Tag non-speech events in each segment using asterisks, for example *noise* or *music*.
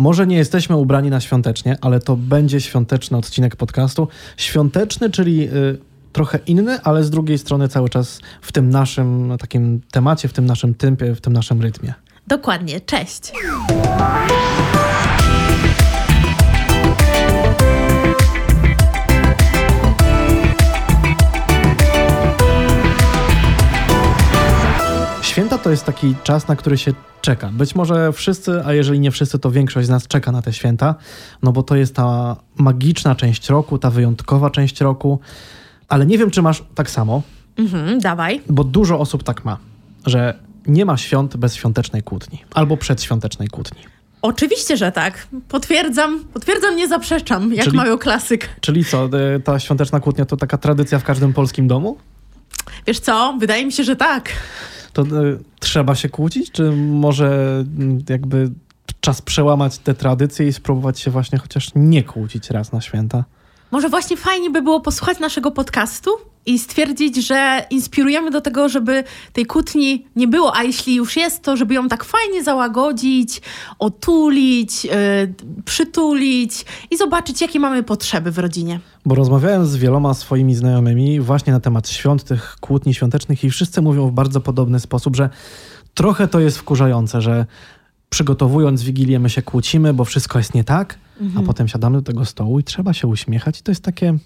Może nie jesteśmy ubrani na świątecznie, ale to będzie świąteczny odcinek podcastu. Świąteczny, czyli y, trochę inny, ale z drugiej strony cały czas w tym naszym takim temacie, w tym naszym tempie, w tym naszym rytmie. Dokładnie, cześć. Święta to jest taki czas, na który się czeka. Być może wszyscy, a jeżeli nie wszyscy, to większość z nas czeka na te święta, no bo to jest ta magiczna część roku, ta wyjątkowa część roku. Ale nie wiem, czy masz tak samo, Mhm, dawaj. bo dużo osób tak ma, że nie ma świąt bez świątecznej kłótni albo przedświątecznej kłótni. Oczywiście, że tak. Potwierdzam, potwierdzam, nie zaprzeczam, jak Czyli- mają klasyk. Czyli co, y, ta świąteczna kłótnia to taka tradycja w każdym polskim domu? Wiesz co? Wydaje mi się, że tak. To y, trzeba się kłócić, czy może mm, jakby czas przełamać te tradycje i spróbować się właśnie chociaż nie kłócić raz na święta? Może właśnie fajnie by było posłuchać naszego podcastu i stwierdzić, że inspirujemy do tego, żeby tej kłótni nie było, a jeśli już jest, to żeby ją tak fajnie załagodzić, otulić, yy, przytulić i zobaczyć, jakie mamy potrzeby w rodzinie. Bo rozmawiałem z wieloma swoimi znajomymi właśnie na temat świąt, tych kłótni świątecznych i wszyscy mówią w bardzo podobny sposób, że trochę to jest wkurzające, że przygotowując Wigilię my się kłócimy, bo wszystko jest nie tak, a potem siadamy do tego stołu i trzeba się uśmiechać. I to jest takie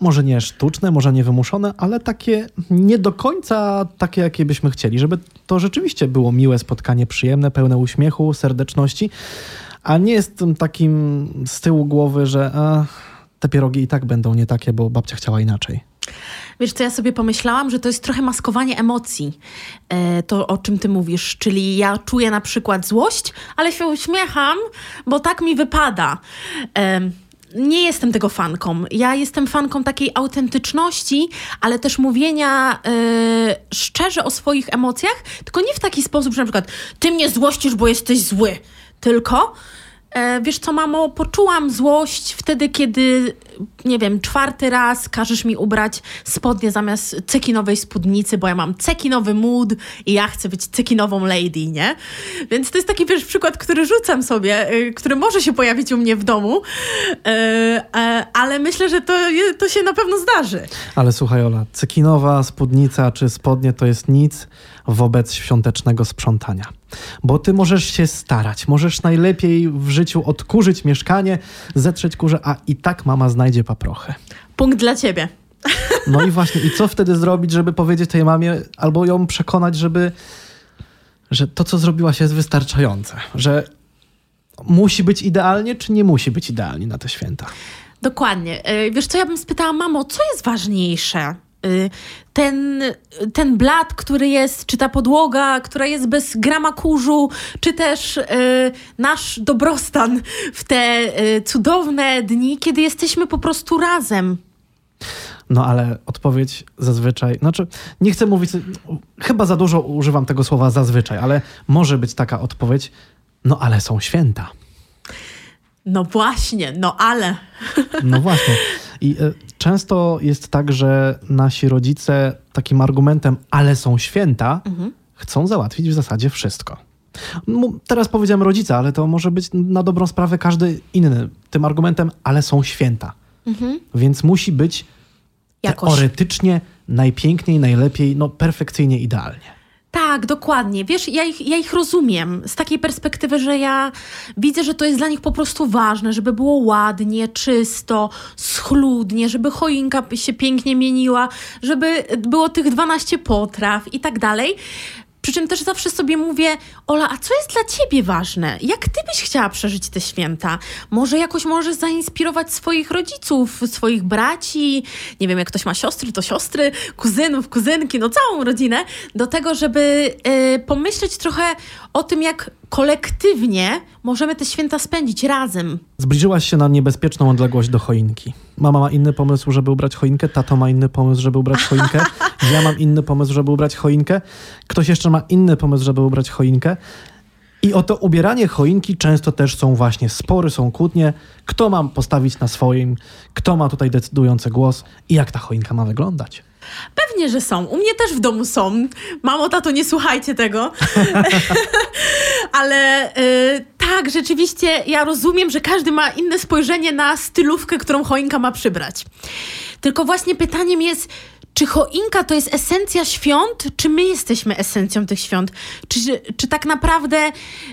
może nie sztuczne, może nie wymuszone, ale takie nie do końca takie, jakie byśmy chcieli, żeby to rzeczywiście było miłe spotkanie, przyjemne, pełne uśmiechu, serdeczności, a nie jest tym takim z tyłu głowy, że te pierogi i tak będą nie takie, bo babcia chciała inaczej. Wiesz, co ja sobie pomyślałam, że to jest trochę maskowanie emocji, e, to o czym ty mówisz. Czyli ja czuję na przykład złość, ale się uśmiecham, bo tak mi wypada. Nie jestem tego fanką. Ja jestem fanką takiej autentyczności, ale też mówienia e, szczerze o swoich emocjach, tylko nie w taki sposób, że na przykład ty mnie złościsz, bo jesteś zły. Tylko E, wiesz co, mamo, poczułam złość wtedy, kiedy, nie wiem, czwarty raz każesz mi ubrać spodnie zamiast cekinowej spódnicy, bo ja mam cekinowy mood i ja chcę być cekinową lady, nie? Więc to jest taki, wiesz, przykład, który rzucam sobie, y, który może się pojawić u mnie w domu, e, e, ale myślę, że to, to się na pewno zdarzy. Ale słuchaj, Ola, cekinowa spódnica czy spodnie to jest nic wobec świątecznego sprzątania. Bo ty możesz się starać, możesz najlepiej w życiu odkurzyć mieszkanie, zetrzeć kurze, a i tak mama znajdzie paprochę. Punkt dla ciebie. No i właśnie, i co wtedy zrobić, żeby powiedzieć tej mamie, albo ją przekonać, żeby, że to, co zrobiłaś, jest wystarczające, że musi być idealnie, czy nie musi być idealnie na te święta? Dokładnie. E, Wiesz co, ja bym spytała, mamo, co jest ważniejsze? Y, Ten, ten blat, który jest, czy ta podłoga, która jest bez grama kurzu, czy też y, nasz dobrostan w te y, cudowne dni, kiedy jesteśmy po prostu razem. No ale odpowiedź zazwyczaj, znaczy nie chcę mówić, chyba za dużo używam tego słowa zazwyczaj, ale może być taka odpowiedź, no ale są święta. No właśnie, no ale. No właśnie. *laughs* I y, często jest tak, że nasi rodzice takim argumentem, ale są święta, chcą załatwić w zasadzie wszystko. No, teraz powiedziałem rodzice, ale to może być na dobrą sprawę każdy inny. Tym argumentem, ale są święta. Więc musi być Jakoś. teoretycznie najpiękniej, najlepiej, no perfekcyjnie, idealnie. Tak, dokładnie. Wiesz, ja ich, ja ich rozumiem z takiej perspektywy, że ja widzę, że to jest dla nich po prostu ważne, żeby było ładnie, czysto, schludnie, żeby choinka się pięknie mieniła, żeby było tych 12 potraw i tak dalej. Przy czym też zawsze sobie mówię, Ola, a co jest dla ciebie ważne? Jak ty byś chciała przeżyć te święta? Może jakoś możesz zainspirować swoich rodziców, swoich braci, nie wiem, jak ktoś ma siostry, to siostry, kuzynów, kuzynki, no całą rodzinę, do tego, żeby y, pomyśleć trochę o tym, jak kolektywnie możemy te święta spędzić razem. Zbliżyłaś się na niebezpieczną odległość do choinki. Mama ma inny pomysł, żeby ubrać choinkę, tato ma inny pomysł, żeby ubrać choinkę, *laughs* ja mam inny pomysł, żeby ubrać choinkę, ktoś jeszcze ma inny pomysł, żeby ubrać choinkę. I o to ubieranie choinki często też są właśnie spory, są kłótnie. Kto ma postawić na swoim, kto ma tutaj decydujący głos i jak ta choinka ma wyglądać. Pewnie, że są. U mnie też w domu są. Mamo, tato, nie słuchajcie tego. *laughs* Ale y, tak, rzeczywiście ja rozumiem, że każdy ma inne spojrzenie na stylówkę, którą choinka ma przybrać. Tylko właśnie pytaniem jest, czy choinka to jest esencja świąt, czy my jesteśmy esencją tych świąt? Czy, czy tak naprawdę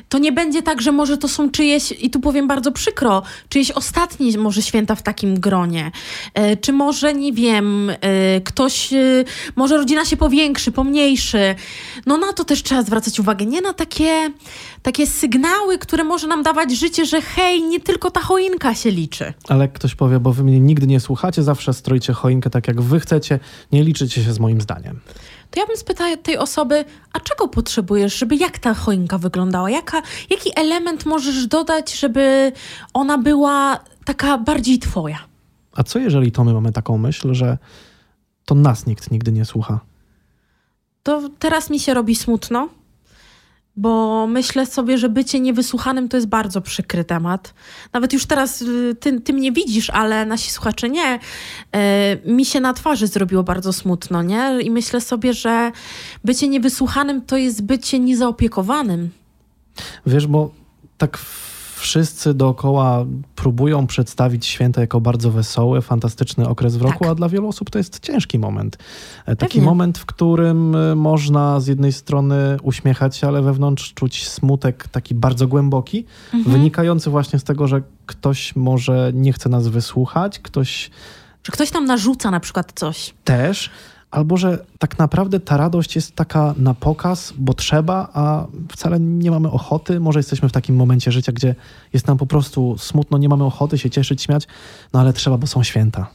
to nie będzie tak, że może to są czyjeś, i tu powiem bardzo przykro, czyjeś ostatnie może święta w takim gronie? E, czy może, nie wiem, e, ktoś, e, może rodzina się powiększy, pomniejszy? No na to też trzeba zwracać uwagę, nie na takie, takie sygnały, które może nam dawać życie, że hej, nie tylko ta choinka się liczy. Ale ktoś powie, bo wy mnie nigdy nie słuchacie, zawsze stroicie choinkę tak jak wy chcecie, nie liczycie się z moim zdaniem. To ja bym spytała tej osoby, a czego potrzebujesz, żeby jak ta choinka wyglądała? Jaka, jaki element możesz dodać, żeby ona była taka bardziej twoja? A co jeżeli to my mamy taką myśl, że to nas nikt nigdy nie słucha? To teraz mi się robi smutno, bo myślę sobie, że bycie niewysłuchanym to jest bardzo przykry temat. Nawet już teraz y, ty, ty mnie widzisz, ale nasi słuchacze nie. Yy, mi się na twarzy zrobiło bardzo smutno, nie? I myślę sobie, że bycie niewysłuchanym to jest bycie niezaopiekowanym. Wiesz, bo tak wszyscy dookoła próbują przedstawić święta jako bardzo wesoły, fantastyczny okres w roku, tak. a dla wielu osób to jest ciężki moment. E, taki Pewnie. moment, w którym e, można z jednej strony uśmiechać się, ale wewnątrz czuć smutek taki bardzo głęboki, mhm. wynikający właśnie z tego, że ktoś może nie chce nas wysłuchać, ktoś. Że ktoś tam narzuca na przykład coś. Też albo że tak naprawdę ta radość jest taka na pokaz, bo trzeba, a wcale nie mamy ochoty. Może jesteśmy w takim momencie życia, gdzie jest nam po prostu smutno, nie mamy ochoty się cieszyć, śmiać, no ale trzeba, bo są święta.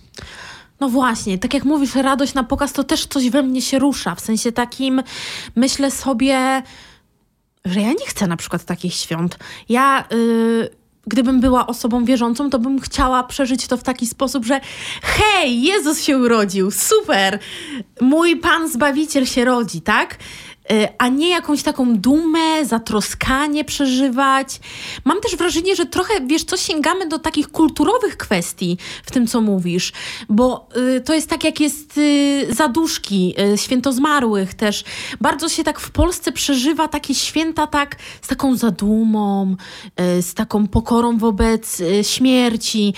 No właśnie, tak jak mówisz, radość na pokaz to też coś we mnie się rusza. W sensie takim myślę sobie, że ja nie chcę na przykład takich świąt. Ja. Yy gdybym była osobą wierzącą, to bym chciała przeżyć to w taki sposób, że hej, Jezus się urodził, super, mój Pan Zbawiciel się rodzi, tak? Y, a nie jakąś taką dumę, zatroskanie przeżywać. Mam też wrażenie, że trochę, wiesz co, sięgamy do takich kulturowych kwestii w tym, co mówisz, bo y, to jest tak, jak jest y, zaduszki, y, święto zmarłych też. Bardzo się tak w Polsce przeżywa takie święta tak z taką zadumą, y, z taką pokorą wobec y, śmierci.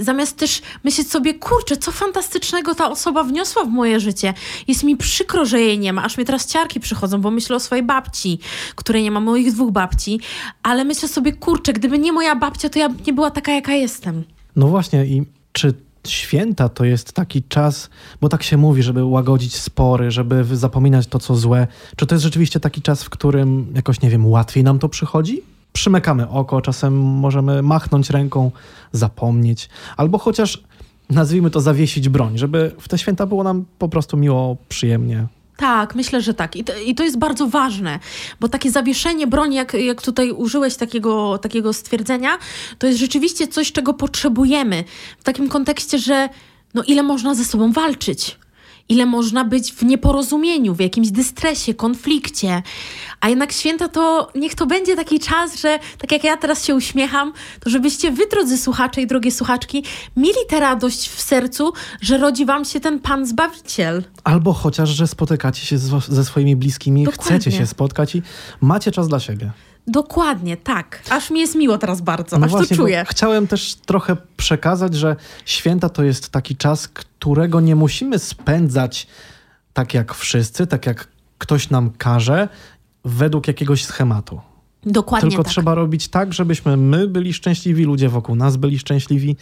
zamiast też myśleć sobie, kurczę, co fantastycznego ta osoba wniosła w moje życie. Jest mi przykro, że jej nie ma, aż mnie teraz ciarki przychodzą, bo myślę o swojej babci, której nie ma moich dwóch babci, ale myślę sobie, kurczę, gdyby nie moja babcia, to ja nie była taka, jaka jestem. No właśnie i czy święta to jest taki czas, bo tak się mówi, żeby łagodzić spory, żeby zapominać to, co złe. Czy to jest rzeczywiście taki czas, w którym jakoś, nie wiem, łatwiej nam to przychodzi? Przymykamy oko, czasem możemy machnąć ręką, zapomnieć, albo chociaż nazwijmy to zawiesić broń, żeby w te święta było nam po prostu miło, przyjemnie, tak, myślę, że tak. I to, I to, jest bardzo ważne, bo takie zawieszenie broni, jak, jak tutaj użyłeś takiego, takiego stwierdzenia, to jest rzeczywiście coś, czego potrzebujemy. W takim kontekście, że no ile można ze sobą walczyć ile można być w nieporozumieniu, w jakimś dystresie, konflikcie. A jednak święta to niech to będzie taki czas, że tak jak ja teraz się uśmiecham, to żebyście wy, drodzy słuchacze i drogie słuchaczki, mieli tę radość w sercu, że rodzi wam się ten Pan Zbawiciel. Albo chociaż, że spotykacie się ze swoimi bliskimi, Dokładnie. chcecie się spotkać i macie czas dla siebie. Dokładnie, tak. Aż mi jest miło teraz bardzo, no aż właśnie, to czuję. Chciałem też trochę przekazać, że święta to jest taki czas, którego nie musimy spędzać tak jak wszyscy, tak jak ktoś nam każe, według jakiegoś schematu. Dokładnie Tylko tak. trzeba robić tak, żebyśmy my byli szczęśliwi, ludzie wokół nas byli szczęśliwi,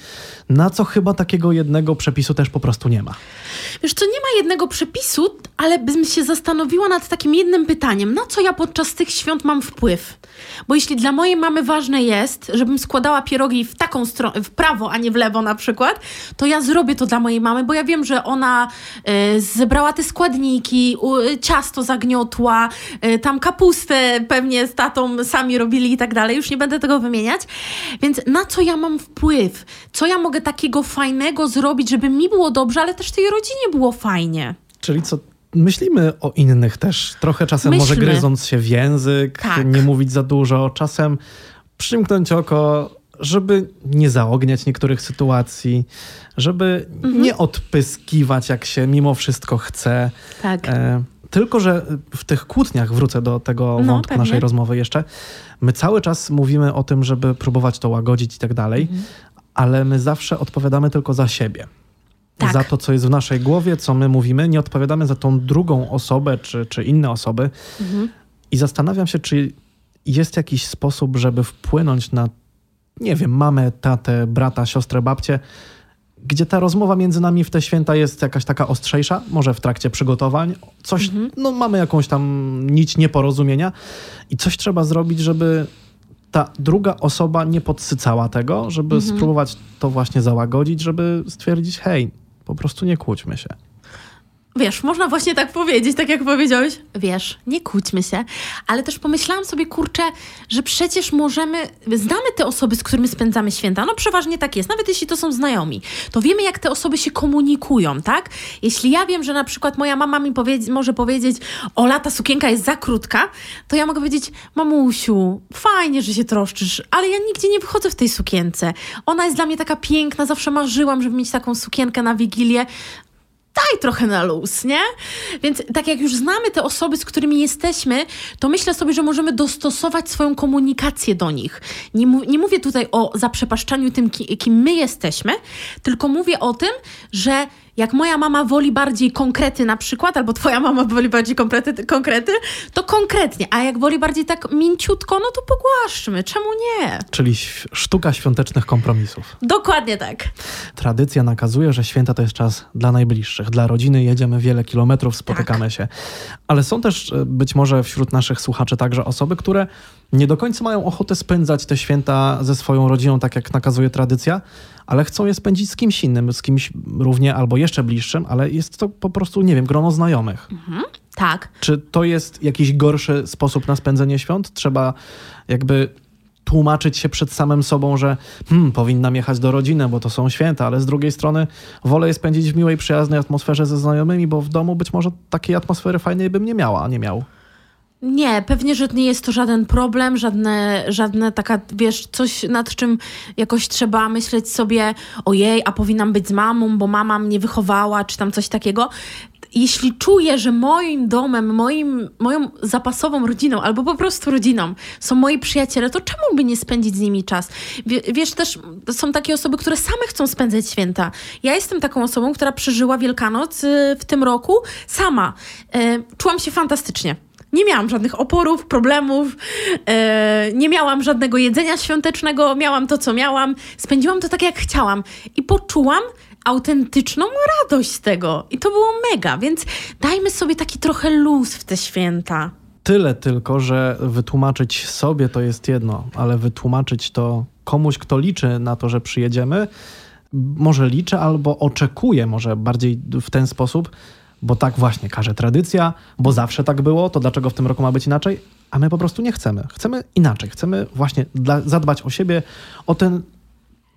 na co chyba takiego jednego przepisu też po prostu nie ma. Wiesz co, nie ma jednego przepisu, ale bym się zastanowiła nad takim jednym pytaniem. Na co ja podczas tych świąt mam wpływ? Bo jeśli dla mojej mamy ważne jest, żebym składała pierogi w taką stronę, w prawo, a nie w lewo na przykład, to ja zrobię to dla mojej mamy, bo ja wiem, że ona y, zebrała te składniki, y, ciasto zagniotła, y, tam kapustę pewnie z tatą sami robili i tak dalej. Już nie będę tego wymieniać. Więc na co ja mam wpływ? Co ja mogę takiego fajnego zrobić, żeby mi było dobrze, ale też tej rodzinie było fajnie? Czyli co myślimy o innych też. Trochę czasem Myślmy. może gryząc się w język, tak. nie mówić za dużo, czasem przymknąć oko, żeby nie zaogniać niektórych sytuacji, żeby mhm. nie odpyskiwać, jak się mimo wszystko chce. Tak. E, tylko, że w tych kłótniach, wrócę do tego no, wątku pewnie. naszej rozmowy jeszcze, my cały czas mówimy o tym, żeby próbować to łagodzić i tak dalej, mhm. ale my zawsze odpowiadamy tylko za siebie. Tak. Za to, co jest w naszej głowie, co my mówimy, nie odpowiadamy za tą drugą osobę czy, czy inne osoby. Mhm. I zastanawiam się, czy jest jakiś sposób, żeby wpłynąć na, nie wiem, mamę, tatę, brata, siostrę, babcię, gdzie ta rozmowa między nami w te święta jest jakaś taka ostrzejsza, może w trakcie przygotowań, coś, mhm. no mamy jakąś tam nić nieporozumienia i coś trzeba zrobić, żeby ta druga osoba nie podsycała tego, żeby mhm. spróbować to właśnie załagodzić, żeby stwierdzić, hej, po prostu nie kłóćmy się. Wiesz, można właśnie tak powiedzieć, tak jak powiedziałeś. Wiesz, nie kłóćmy się, ale też pomyślałam sobie, kurczę, że przecież możemy, znamy te osoby, z którymi spędzamy święta. No przeważnie tak jest, nawet jeśli to są znajomi. To wiemy, jak te osoby się komunikują, tak? Jeśli ja wiem, że na przykład moja mama mi powie może powiedzieć, o lata sukienka jest za krótka, to ja mogę powiedzieć, mamusiu, fajnie, że się troszczysz, ale ja nigdzie nie wychodzę w tej sukience. Ona jest dla mnie taka piękna, zawsze marzyłam, żeby mieć taką sukienkę na Wigilię daj trochę na luz, nie? Więc tak jak już znamy te osoby, z którymi jesteśmy, to myślę sobie, że możemy dostosować swoją komunikację do nich. Nie, nie mówię tutaj o zaprzepaszczaniu tym, kim my jesteśmy, tylko mówię o tym, że jak moja mama woli bardziej konkrety na przykład, albo twoja mama woli bardziej konkrety, konkrety, to konkretnie, a jak woli bardziej tak mięciutko, no to pogłaszczmy, czemu nie? Czyli sztuka świątecznych kompromisów. Dokładnie tak. Tradycja nakazuje, że święta to jest czas dla najbliższych, dla rodziny jedziemy wiele kilometrów, spotykamy tak. się. Ale są też e, być może wśród naszych słuchaczy także osoby, które nie do końca mają ochotę spędzać te święta ze swoją rodziną, tak jak nakazuje tradycja, ale chcą je spędzić z kimś innym, z kimś równie albo jeszcze bliższym, ale jest to po prostu, nie wiem, grono znajomych. Mhm, tak. Czy to jest jakiś gorszy sposób na spędzenie świąt? Trzeba jakby tłumaczyć się przed samym sobą, że hmm, powinnam jechać do rodziny, bo to są święta, ale z drugiej strony wolę je spędzić w miłej, przyjaznej atmosferze ze znajomymi, bo w domu być może takiej atmosfery fajnej bym nie miała, a nie miał. Nie, pewnie, że nie jest to żaden problem, żadne, żadne taka, wiesz, coś nad czym jakoś trzeba myśleć sobie, ojej, a powinnam być z mamą, bo mama mnie wychowała, czy tam coś takiego. Jeśli czuję, że moim domem, moim, moją zapasową rodziną, albo po prostu rodziną są moi przyjaciele, to czemu by nie spędzić z nimi czas? wiesz, też są takie osoby, które same chcą spędzać święta. Ja jestem taką osobą, która przeżyła Wielkanoc y, w tym roku sama. Y, czułam się fantastycznie nie miałam żadnych oporów, problemów, e, nie miałam żadnego jedzenia świątecznego, miałam to, co miałam, spędziłam to tak, jak chciałam i poczułam autentyczną radość z tego. I to było mega, więc dajmy sobie taki trochę luz w te święta. Tyle tylko, że wytłumaczyć sobie to jest jedno, ale wytłumaczyć to komuś, kto liczy na to, że przyjedziemy, może liczy albo oczekuje, może bardziej w ten sposób, bo tak właśnie każe tradycja, bo zawsze tak było, to dlaczego w tym roku ma być inaczej? A my po prostu nie chcemy. Chcemy inaczej. Chcemy właśnie dla, zadbać o siebie, o, ten,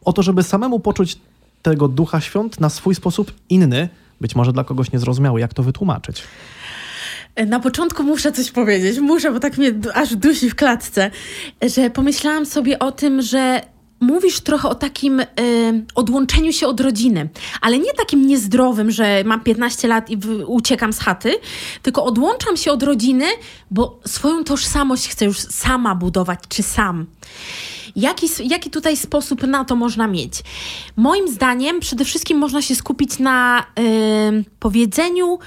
o to, żeby samemu poczuć tego ducha świąt na swój sposób inny, być może dla kogoś niezrozumiały. Jak to wytłumaczyć? Na początku muszę coś powiedzieć, muszę, bo tak mnie aż dusi w klatce, że pomyślałam sobie o tym, że mówisz trochę o takim y, odłączeniu się od rodziny, ale nie takim niezdrowym, że mam 15 lat i w, uciekam z chaty, tylko odłączam się od rodziny, bo swoją tożsamość chcę już sama budować, czy sam. Jaki, jaki tutaj sposób na to można mieć? Moim zdaniem przede wszystkim można się skupić na y, powiedzeniu,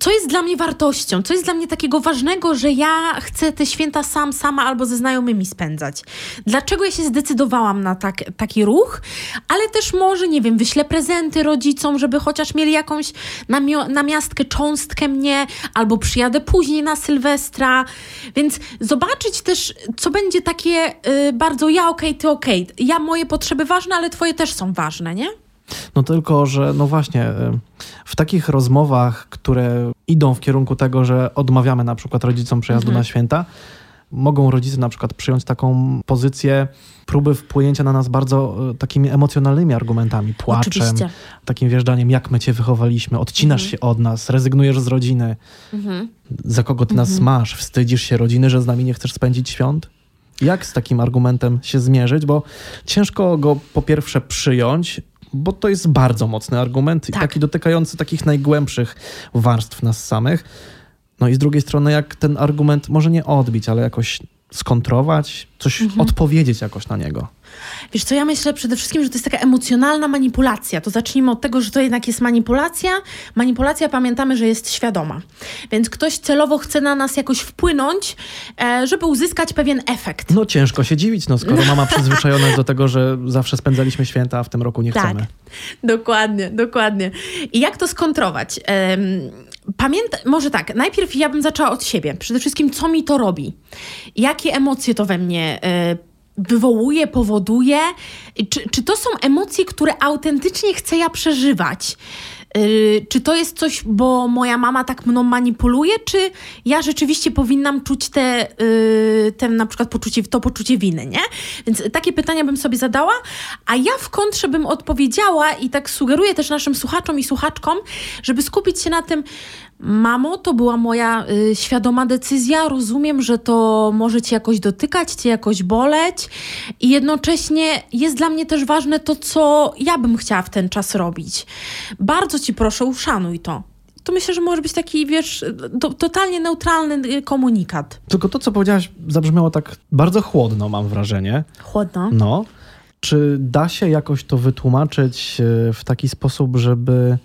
co jest dla mnie wartością, co jest dla mnie takiego ważnego, że ja chcę te święta sam, sama albo ze znajomymi spędzać. Dlaczego ja się zdecydowałam na tak, taki ruch, ale też może, nie wiem, wyślę prezenty rodzicom, żeby chociaż mieli jakąś namio- namiastkę, cząstkę mnie, albo przyjadę później na Sylwestra, więc zobaczyć też, co będzie takie y, bardzo ja okej, okay, ty okej. Okay. Ja moje potrzeby ważne, ale twoje też są ważne, nie? No tylko, że no właśnie, y, w takich rozmowach, które idą w kierunku tego, że odmawiamy na przykład rodzicom przejazdu mhm. na święta, mogą rodzice na przykład przyjąć taką pozycję próby wpłynięcia na nas bardzo y, takimi emocjonalnymi argumentami, płaczem, Oczywiście. takim wjeżdżaniem, jak my cię wychowaliśmy, odcinasz mhm. się od nas, rezygnujesz z rodziny, mhm. za kogo ty nas mhm. masz, wstydzisz się rodziny, że z nami nie chcesz spędzić świąt? Jak z takim argumentem się zmierzyć? Bo ciężko go po pierwsze przyjąć, bo to jest bardzo mocny argument i Tak. taki dotykający takich najgłębszych warstw nas samych. No i z drugiej strony, jak ten argument może nie odbić, ale jakoś skontrować, coś Mhm. odpowiedzieć jakoś na niego. Wiesz co, ja myślę przede wszystkim, że to jest taka emocjonalna manipulacja. To zacznijmy od tego, że to jednak jest manipulacja. Manipulacja pamiętamy, że jest świadoma. Więc ktoś celowo chce na nas jakoś wpłynąć, e, żeby uzyskać pewien efekt. No ciężko się dziwić, no skoro mama *laughs* przyzwyczajona jest do tego, że zawsze spędzaliśmy święta, a w tym roku nie Tak. chcemy. Dokładnie, dokładnie. I jak to skontrować? Em, Pamiętaj, może tak, najpierw ja bym zaczęła od siebie. Przede wszystkim, co mi to robi? Jakie emocje to we mnie e, wywołuje, powoduje? Czy, czy to są emocje, które autentycznie chcę ja przeżywać? Y, czy to jest coś, bo moja mama tak mną manipuluje, czy ja rzeczywiście powinnam czuć te, y, te na przykład poczucie, to poczucie winy, nie? Więc takie pytania bym sobie zadała, a ja w kontrze bym odpowiedziała i tak sugeruję też naszym słuchaczom i słuchaczkom, żeby skupić się na tym, mamo, to była moja y, świadoma decyzja, rozumiem, że to może cię jakoś dotykać, cię jakoś boleć i jednocześnie jest dla mnie też ważne to, co ja bym chciała w ten czas robić. Bardzo ci proszę, uszanuj to. To myślę, że może być taki, wiesz, to, totalnie neutralny y, komunikat. Tylko to, co powiedziałaś, zabrzmiało tak bardzo chłodno, mam wrażenie. Chłodno. No. Czy da się jakoś to wytłumaczyć e, w taki sposób, żeby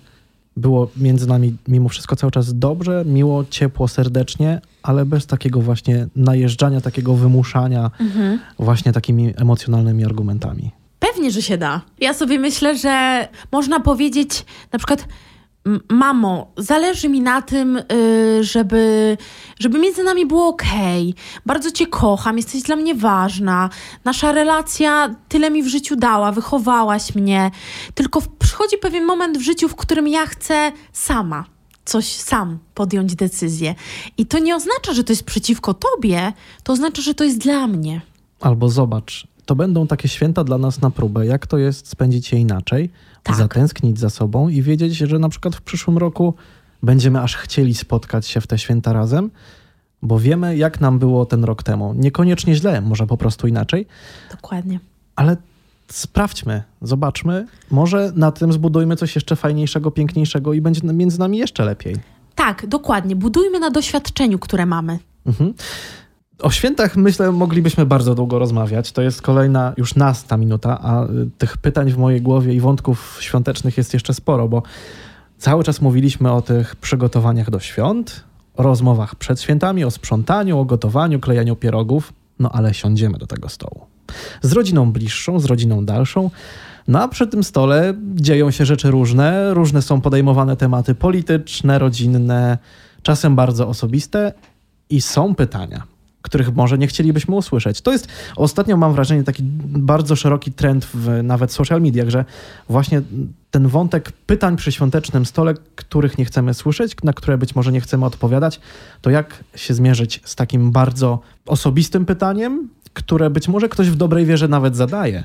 było między nami mimo wszystko cały czas dobrze, miło, ciepło, serdecznie, ale bez takiego właśnie najeżdżania, takiego wymuszania właśnie takimi emocjonalnymi argumentami? Pewnie, że się da. Ja sobie myślę, że można powiedzieć na przykład "M- mamo, zależy mi na tym, y, żeby, żeby między nami było okej. Bardzo cię kocham, jesteś dla mnie ważna. Nasza relacja tyle mi w życiu dała, wychowałaś mnie. Tylko przychodzi pewien moment w życiu, w którym ja chcę sama coś sam podjąć decyzję. I to nie oznacza, że to jest przeciwko tobie, to oznacza, że to jest dla mnie. Albo zobacz, to będą takie święta dla nas na próbę. Jak to jest spędzić je inaczej, Tak. zatęsknić za sobą i wiedzieć, że na przykład w przyszłym roku będziemy aż chcieli spotkać się w te święta razem, bo wiemy, jak nam było ten rok temu. Niekoniecznie źle, może po prostu inaczej, Dokładnie. ale sprawdźmy, zobaczmy. Może na tym zbudujmy coś jeszcze fajniejszego, piękniejszego i będzie między nami jeszcze lepiej. Tak, dokładnie. Budujmy na doświadczeniu, które mamy. Mhm. O świętach myślę moglibyśmy bardzo długo rozmawiać. To jest kolejna już nasta minuta, a y, tych pytań w mojej głowie i wątków świątecznych jest jeszcze sporo, bo cały czas mówiliśmy o tych przygotowaniach do świąt, o rozmowach przed świętami, o sprzątaniu, o gotowaniu, klejaniu pierogów, no ale siądziemy do tego stołu. Z rodziną bliższą, z rodziną dalszą. No a przy tym stole dzieją się rzeczy różne, różne są podejmowane tematy polityczne, rodzinne, czasem bardzo osobiste i są pytania, których może nie chcielibyśmy usłyszeć. To jest ostatnio, mam wrażenie, taki bardzo szeroki trend w nawet social mediach, że właśnie ten wątek pytań przy świątecznym stole, których nie chcemy słyszeć, na które być może nie chcemy odpowiadać, to jak się zmierzyć z takim bardzo osobistym pytaniem, które być może ktoś w dobrej wierze nawet zadaje,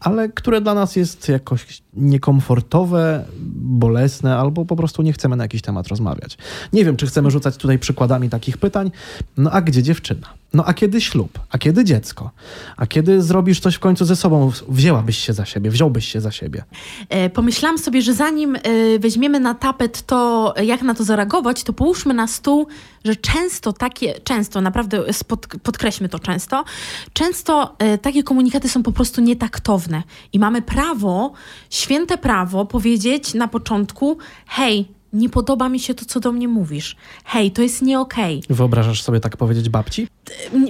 ale które dla nas jest jakoś niekomfortowe, bolesne, albo po prostu nie chcemy na jakiś temat rozmawiać. Nie wiem, czy chcemy rzucać tutaj przykładami takich pytań. No a gdzie dziewczyna? No a kiedy ślub? A kiedy dziecko? A kiedy zrobisz coś w końcu ze sobą? Wzięłabyś się za siebie, wziąłbyś się za siebie. E, Pomyślałam sobie, że zanim e, weźmiemy na tapet to, jak na to zareagować, to połóżmy na stół, że często takie, często, naprawdę spod, podkreślmy to często, często e, takie komunikaty są po prostu nietaktowne i mamy prawo, święte prawo powiedzieć na początku, hej, nie podoba mi się to, co do mnie mówisz. Hej, to jest nie okej. Wyobrażasz sobie tak powiedzieć babci?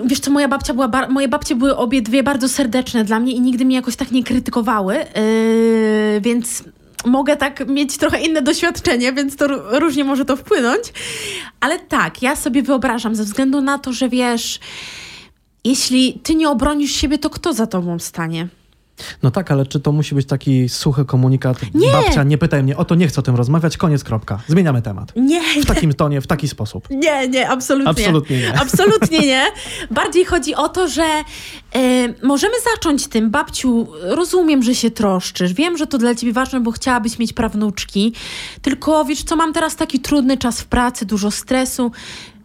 Wiesz co, moja babcia była, bar- moje babcie były obie dwie bardzo serdeczne dla mnie i nigdy mnie jakoś tak nie krytykowały, yy, więc mogę tak mieć trochę inne doświadczenie, więc to ró- różnie może to wpłynąć. Ale tak, ja sobie wyobrażam, ze względu na to, że wiesz, jeśli ty nie obronisz siebie, to kto za tobą stanie? No tak, ale czy to musi być taki suchy komunikat? Nie. Babcia, nie pytaj mnie o to, nie chcę o tym rozmawiać, koniec, kropka. Zmieniamy temat. Nie, W takim tonie, w taki sposób. Nie, nie, absolutnie. Absolutnie nie. Absolutnie nie. *laughs* Bardziej chodzi o to, że e, możemy zacząć tym. Babciu, rozumiem, że się troszczysz. Wiem, że to dla ciebie ważne, bo chciałabyś mieć prawnuczki. Tylko wiesz co, mam teraz taki trudny czas w pracy, dużo stresu.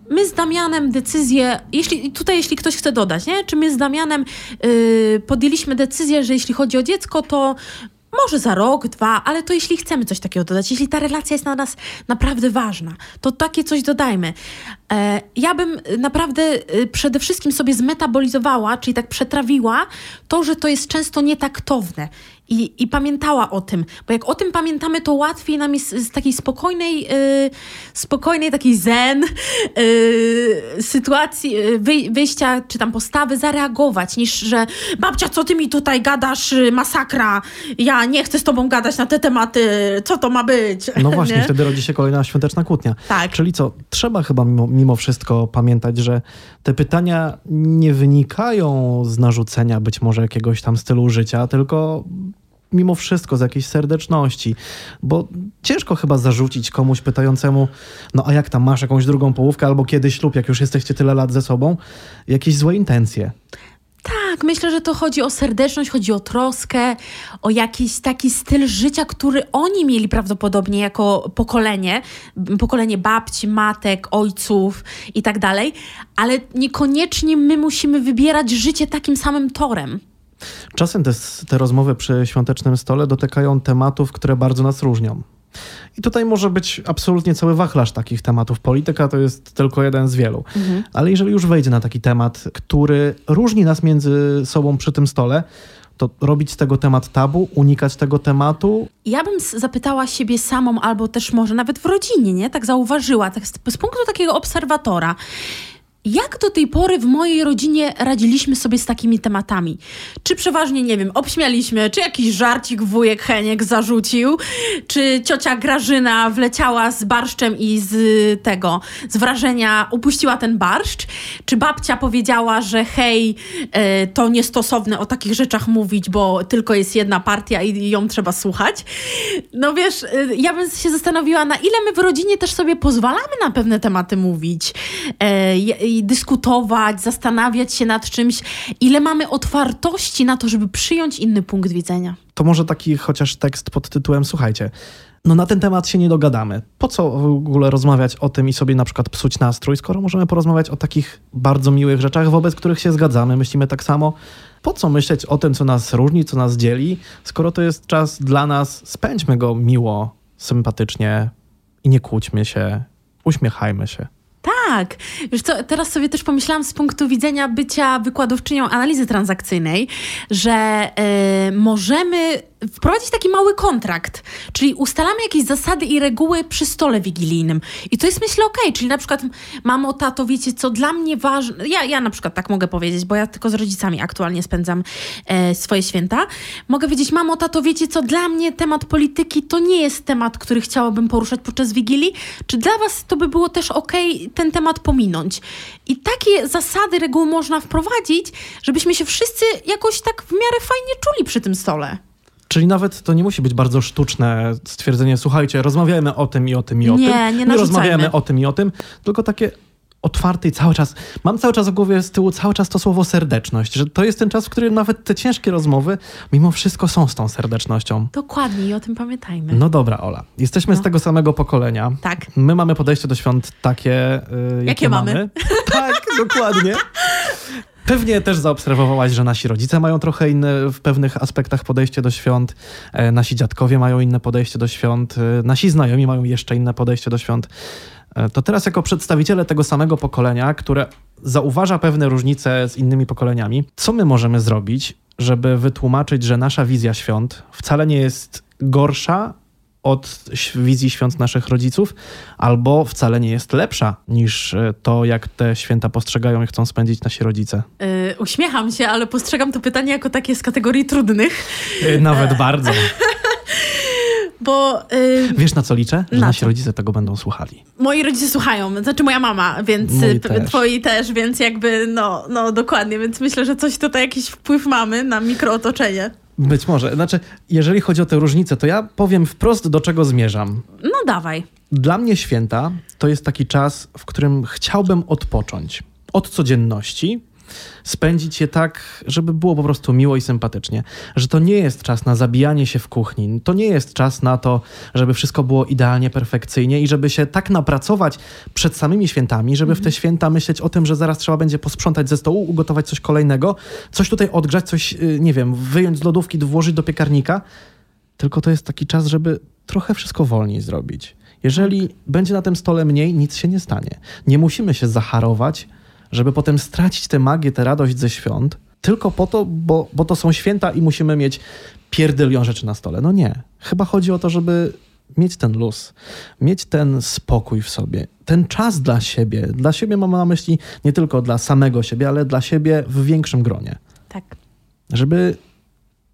My z Damianem decyzję, jeśli, tutaj jeśli ktoś chce dodać, nie? czy my z Damianem yy, podjęliśmy decyzję, że jeśli chodzi o dziecko, to może za rok, dwa, ale to jeśli chcemy coś takiego dodać, jeśli ta relacja jest dla nas naprawdę ważna, to takie coś dodajmy. E, ja bym naprawdę e, przede wszystkim sobie zmetabolizowała, czyli tak przetrawiła to, że to jest często nietaktowne i, i pamiętała o tym, bo jak o tym pamiętamy, to łatwiej nam jest z takiej spokojnej, yy, spokojnej takiej zen yy, sytuacji, yy, wyjścia czy tam postawy zareagować, niż że babcia, co ty mi tutaj gadasz, masakra, ja nie chcę z tobą gadać na te tematy, co to ma być? No właśnie, *laughs* nie? wtedy rodzi się kolejna świąteczna kłótnia. Tak. Czyli co, trzeba chyba mimo, mimo wszystko pamiętać, że te pytania nie wynikają z narzucenia być może jakiegoś tam stylu życia, tylko mimo wszystko z jakiejś serdeczności, bo ciężko chyba zarzucić komuś pytającemu, no a jak tam masz jakąś drugą połówkę albo kiedy ślub, jak już jesteście tyle lat ze sobą, jakieś złe intencje. Tak, myślę, że to chodzi o serdeczność, chodzi o troskę, o jakiś taki styl życia, który oni mieli prawdopodobnie jako pokolenie, pokolenie babci, matek, ojców i tak dalej, ale niekoniecznie my musimy wybierać życie takim samym torem. Czasem te, te rozmowy przy świątecznym stole dotykają tematów, które bardzo nas różnią. I tutaj może być absolutnie cały wachlarz takich tematów. Polityka to jest tylko jeden z wielu. Mhm. Ale jeżeli już wejdzie na taki temat, który różni nas między sobą przy tym stole, to robić z tego temat tabu, unikać tego tematu? Ja bym zapytała siebie samą, albo też może nawet w rodzinie, nie? Tak zauważyła, tak z, z punktu takiego obserwatora. Jak do tej pory w mojej rodzinie radziliśmy sobie z takimi tematami? Czy przeważnie, nie wiem, obśmialiśmy, czy jakiś żarcik wujek Heniek zarzucił, czy ciocia Grażyna wleciała z barszczem i z tego, z wrażenia upuściła ten barszcz, czy babcia powiedziała, że hej, e, to niestosowne o takich rzeczach mówić, bo tylko jest jedna partia i ją trzeba słuchać. No wiesz, e, ja bym się zastanowiła, na ile my w rodzinie też sobie pozwalamy na pewne tematy mówić dyskutować, zastanawiać się nad czymś, ile mamy otwartości na to, żeby przyjąć inny punkt widzenia. To może taki chociaż tekst pod tytułem Słuchajcie, no na ten temat się nie dogadamy. Po co w ogóle rozmawiać o tym i sobie na przykład psuć nastrój, skoro możemy porozmawiać o takich bardzo miłych rzeczach, wobec których się zgadzamy, myślimy tak samo. Po co myśleć o tym, co nas różni, co nas dzieli, skoro to jest czas dla nas, spędźmy go miło, sympatycznie i nie kłóćmy się, uśmiechajmy się. Tak. Wiesz co, teraz sobie też pomyślałam z punktu widzenia bycia wykładowczynią analizy transakcyjnej, że yy, możemy wprowadzić taki mały kontrakt, czyli ustalamy jakieś zasady i reguły przy stole wigilijnym. I to jest myślę okej, okay. czyli na przykład mamo, tato, wiecie co, dla mnie ważne, ja, ja na przykład tak mogę powiedzieć, bo ja tylko z rodzicami aktualnie spędzam e, swoje święta, mogę powiedzieć, mamo, tato, wiecie co, dla mnie temat polityki to nie jest temat, który chciałabym poruszać podczas Wigilii, czy dla was to by było też okej okay, ten temat pominąć? I takie zasady, reguły można wprowadzić, żebyśmy się wszyscy jakoś tak w miarę fajnie czuli przy tym stole. Czyli nawet to nie musi być bardzo sztuczne stwierdzenie, słuchajcie, rozmawiajmy o tym i o tym i o nie, tym. Nie, nie rozmawiamy o tym i o tym, tylko takie otwarty cały czas. Mam cały czas w głowie z tyłu cały czas to słowo serdeczność, że to jest ten czas, w którym nawet te ciężkie rozmowy mimo wszystko są z tą serdecznością. Dokładnie i o tym pamiętajmy. No dobra, Ola. Jesteśmy no. z tego samego pokolenia. Tak. My mamy podejście do świąt takie, yy, jakie, jakie mamy. mamy. tak, dokładnie. *laughs* Pewnie też zaobserwowałaś, że nasi rodzice mają trochę inne w pewnych aspektach podejście do świąt, e, nasi dziadkowie mają inne podejście do świąt, e, nasi znajomi mają jeszcze inne podejście do świąt. E, to teraz, jako przedstawiciele tego samego pokolenia, które zauważa pewne różnice z innymi pokoleniami, co my możemy zrobić, żeby wytłumaczyć, że nasza wizja świąt wcale nie jest gorsza od wizji świąt naszych rodziców, albo wcale nie jest lepsza niż e, to, jak te święta postrzegają i chcą spędzić nasi rodzice. Yy, uśmiecham się, ale postrzegam to pytanie jako takie z kategorii trudnych. Yy, nawet bardzo. *laughs* Bo. Yy, Wiesz na co liczę? Że nasi co? rodzice tego będą słuchali. Moi rodzice słuchają, znaczy moja mama, więc też. twoi też, więc jakby, no, no dokładnie, więc myślę, że coś tutaj jakiś wpływ mamy na mikrootoczenie. Być może. Znaczy, jeżeli chodzi o tę różnicę, to ja powiem wprost, do czego zmierzam. No dawaj. Dla mnie święta to jest taki czas, w którym chciałbym odpocząć od codzienności spędzić je tak, żeby było po prostu miło i sympatycznie. Że to nie jest czas na zabijanie się w kuchni, to nie jest czas na to, żeby wszystko było idealnie, perfekcyjnie i żeby się tak napracować przed samymi świętami, żeby w te święta myśleć o tym, że zaraz trzeba będzie posprzątać ze stołu, ugotować coś kolejnego, coś tutaj odgrzać, coś, y, nie wiem, wyjąć z lodówki, włożyć do piekarnika. Tylko to jest taki czas, żeby trochę wszystko wolniej zrobić. Jeżeli będzie na tym stole mniej, nic się nie stanie. Nie musimy się zaharować, żeby potem stracić tę magię, tę radość ze świąt, tylko po to, bo, bo to są święta i musimy mieć pierdylion rzeczy na stole. No nie. Chyba chodzi o to, żeby mieć ten luz, mieć ten spokój w sobie, ten czas dla siebie. Dla siebie mam na myśli nie tylko dla samego siebie, ale dla siebie w większym gronie. Tak. Żeby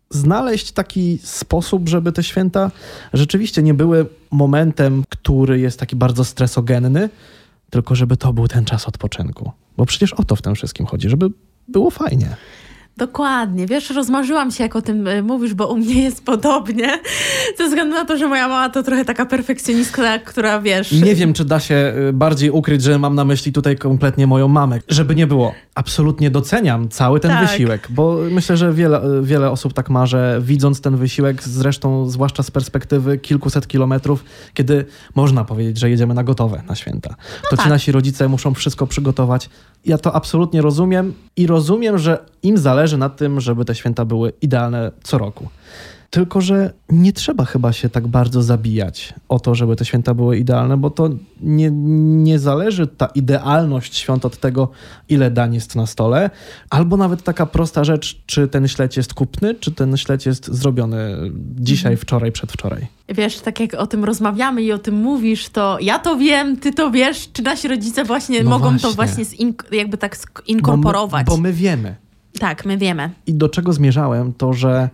znaleźć taki sposób, żeby te święta rzeczywiście nie były momentem, który jest taki bardzo stresogenny, tylko żeby to był ten czas odpoczynku. Bo przecież o to w tym wszystkim chodzi, żeby było fajnie. Dokładnie. Wiesz, rozmarzyłam się, jak o tym y, mówisz, bo u mnie jest podobnie. Ze względu na to, że moja mama to trochę taka perfekcjonistka, która wiesz. Nie wiem, czy da się y, bardziej ukryć, że mam na myśli tutaj kompletnie moją mamę. Żeby nie było. Absolutnie doceniam cały ten Tak. wysiłek, bo myślę, że wiele, y, wiele osób tak ma, że widząc ten wysiłek, zresztą zwłaszcza z perspektywy kilkuset kilometrów, kiedy można powiedzieć, że jedziemy na gotowe na święta, to ci tak. nasi rodzice muszą wszystko przygotować. Ja to absolutnie rozumiem i rozumiem, że im zależy na tym, żeby te święta były idealne co roku. Tylko, że nie trzeba chyba się tak bardzo zabijać o to, żeby te święta były idealne, bo to nie, nie zależy ta idealność świąt od tego, ile dań jest na stole, albo nawet taka prosta rzecz, czy ten śledź jest kupny, czy ten śledź jest zrobiony dzisiaj, wczoraj, przedwczoraj. Wiesz, tak jak o tym rozmawiamy i o tym mówisz, to ja to wiem, ty to wiesz, czy nasi rodzice właśnie No mogą to właśnie. właśnie zink- jakby tak inkorporować. Bo my, bo my wiemy. Tak, my wiemy. I do czego zmierzałem, to że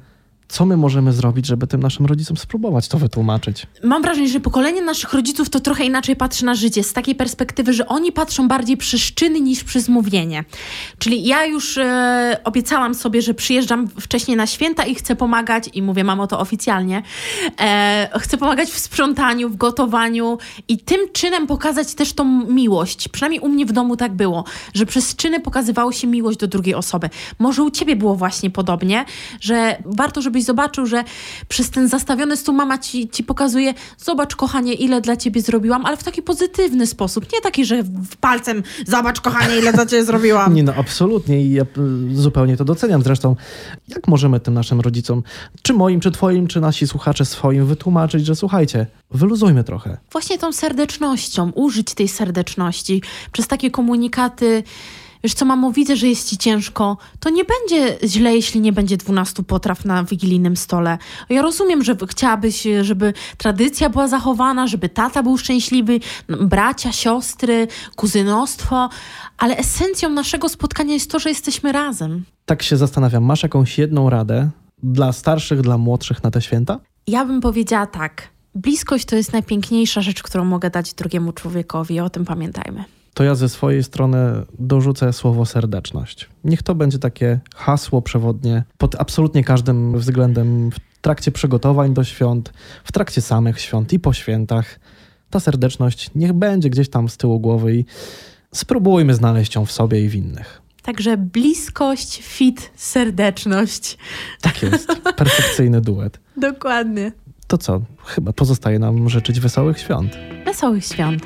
co my możemy zrobić, żeby tym naszym rodzicom spróbować to wytłumaczyć? Mam wrażenie, że pokolenie naszych rodziców to trochę inaczej patrzy na życie, z takiej perspektywy, że oni patrzą bardziej przez czyny niż przez mówienie. Czyli ja już e, obiecałam sobie, że przyjeżdżam wcześniej na święta i chcę pomagać, i mówię, mamo to oficjalnie, e, chcę pomagać w sprzątaniu, w gotowaniu i tym czynem pokazać też tą miłość. Przynajmniej u mnie w domu tak było, że przez czyny pokazywało się miłość do drugiej osoby. Może u ciebie było właśnie podobnie, że warto, żebyś zobaczył, że przez ten zastawiony stół mama ci, ci pokazuje, zobacz kochanie, ile dla ciebie zrobiłam, ale w taki pozytywny sposób. Nie taki, że palcem, zobacz kochanie, ile dla ciebie zrobiłam. *laughs* Nie no, absolutnie i ja y, zupełnie to doceniam. Zresztą, jak możemy tym naszym rodzicom, czy moim, czy twoim, czy nasi słuchacze swoim, wytłumaczyć, że słuchajcie, wyluzujmy trochę. Właśnie tą serdecznością, użyć tej serdeczności przez takie komunikaty. Wiesz co, mamo, widzę, że jest ci ciężko. To nie będzie źle, jeśli nie będzie 12 potraw na wigilijnym stole. Ja rozumiem, że chciałabyś, żeby tradycja była zachowana, żeby tata był szczęśliwy, bracia, siostry, kuzynostwo, ale esencją naszego spotkania jest to, że jesteśmy razem. Tak się zastanawiam, masz jakąś jedną radę dla starszych, dla młodszych na te święta? Ja bym powiedziała tak. Bliskość to jest najpiękniejsza rzecz, którą mogę dać drugiemu człowiekowi. O tym pamiętajmy. To ja ze swojej strony dorzucę słowo serdeczność. Niech to będzie takie hasło przewodnie pod absolutnie każdym względem w trakcie przygotowań do świąt, w trakcie samych świąt i po świętach. Ta serdeczność niech będzie gdzieś tam z tyłu głowy i spróbujmy znaleźć ją w sobie i w innych. Także bliskość, fit, serdeczność. Tak jest. Perfekcyjny duet. *laughs* Dokładnie. To co? Chyba pozostaje nam życzyć wesołych świąt. Wesołych świąt.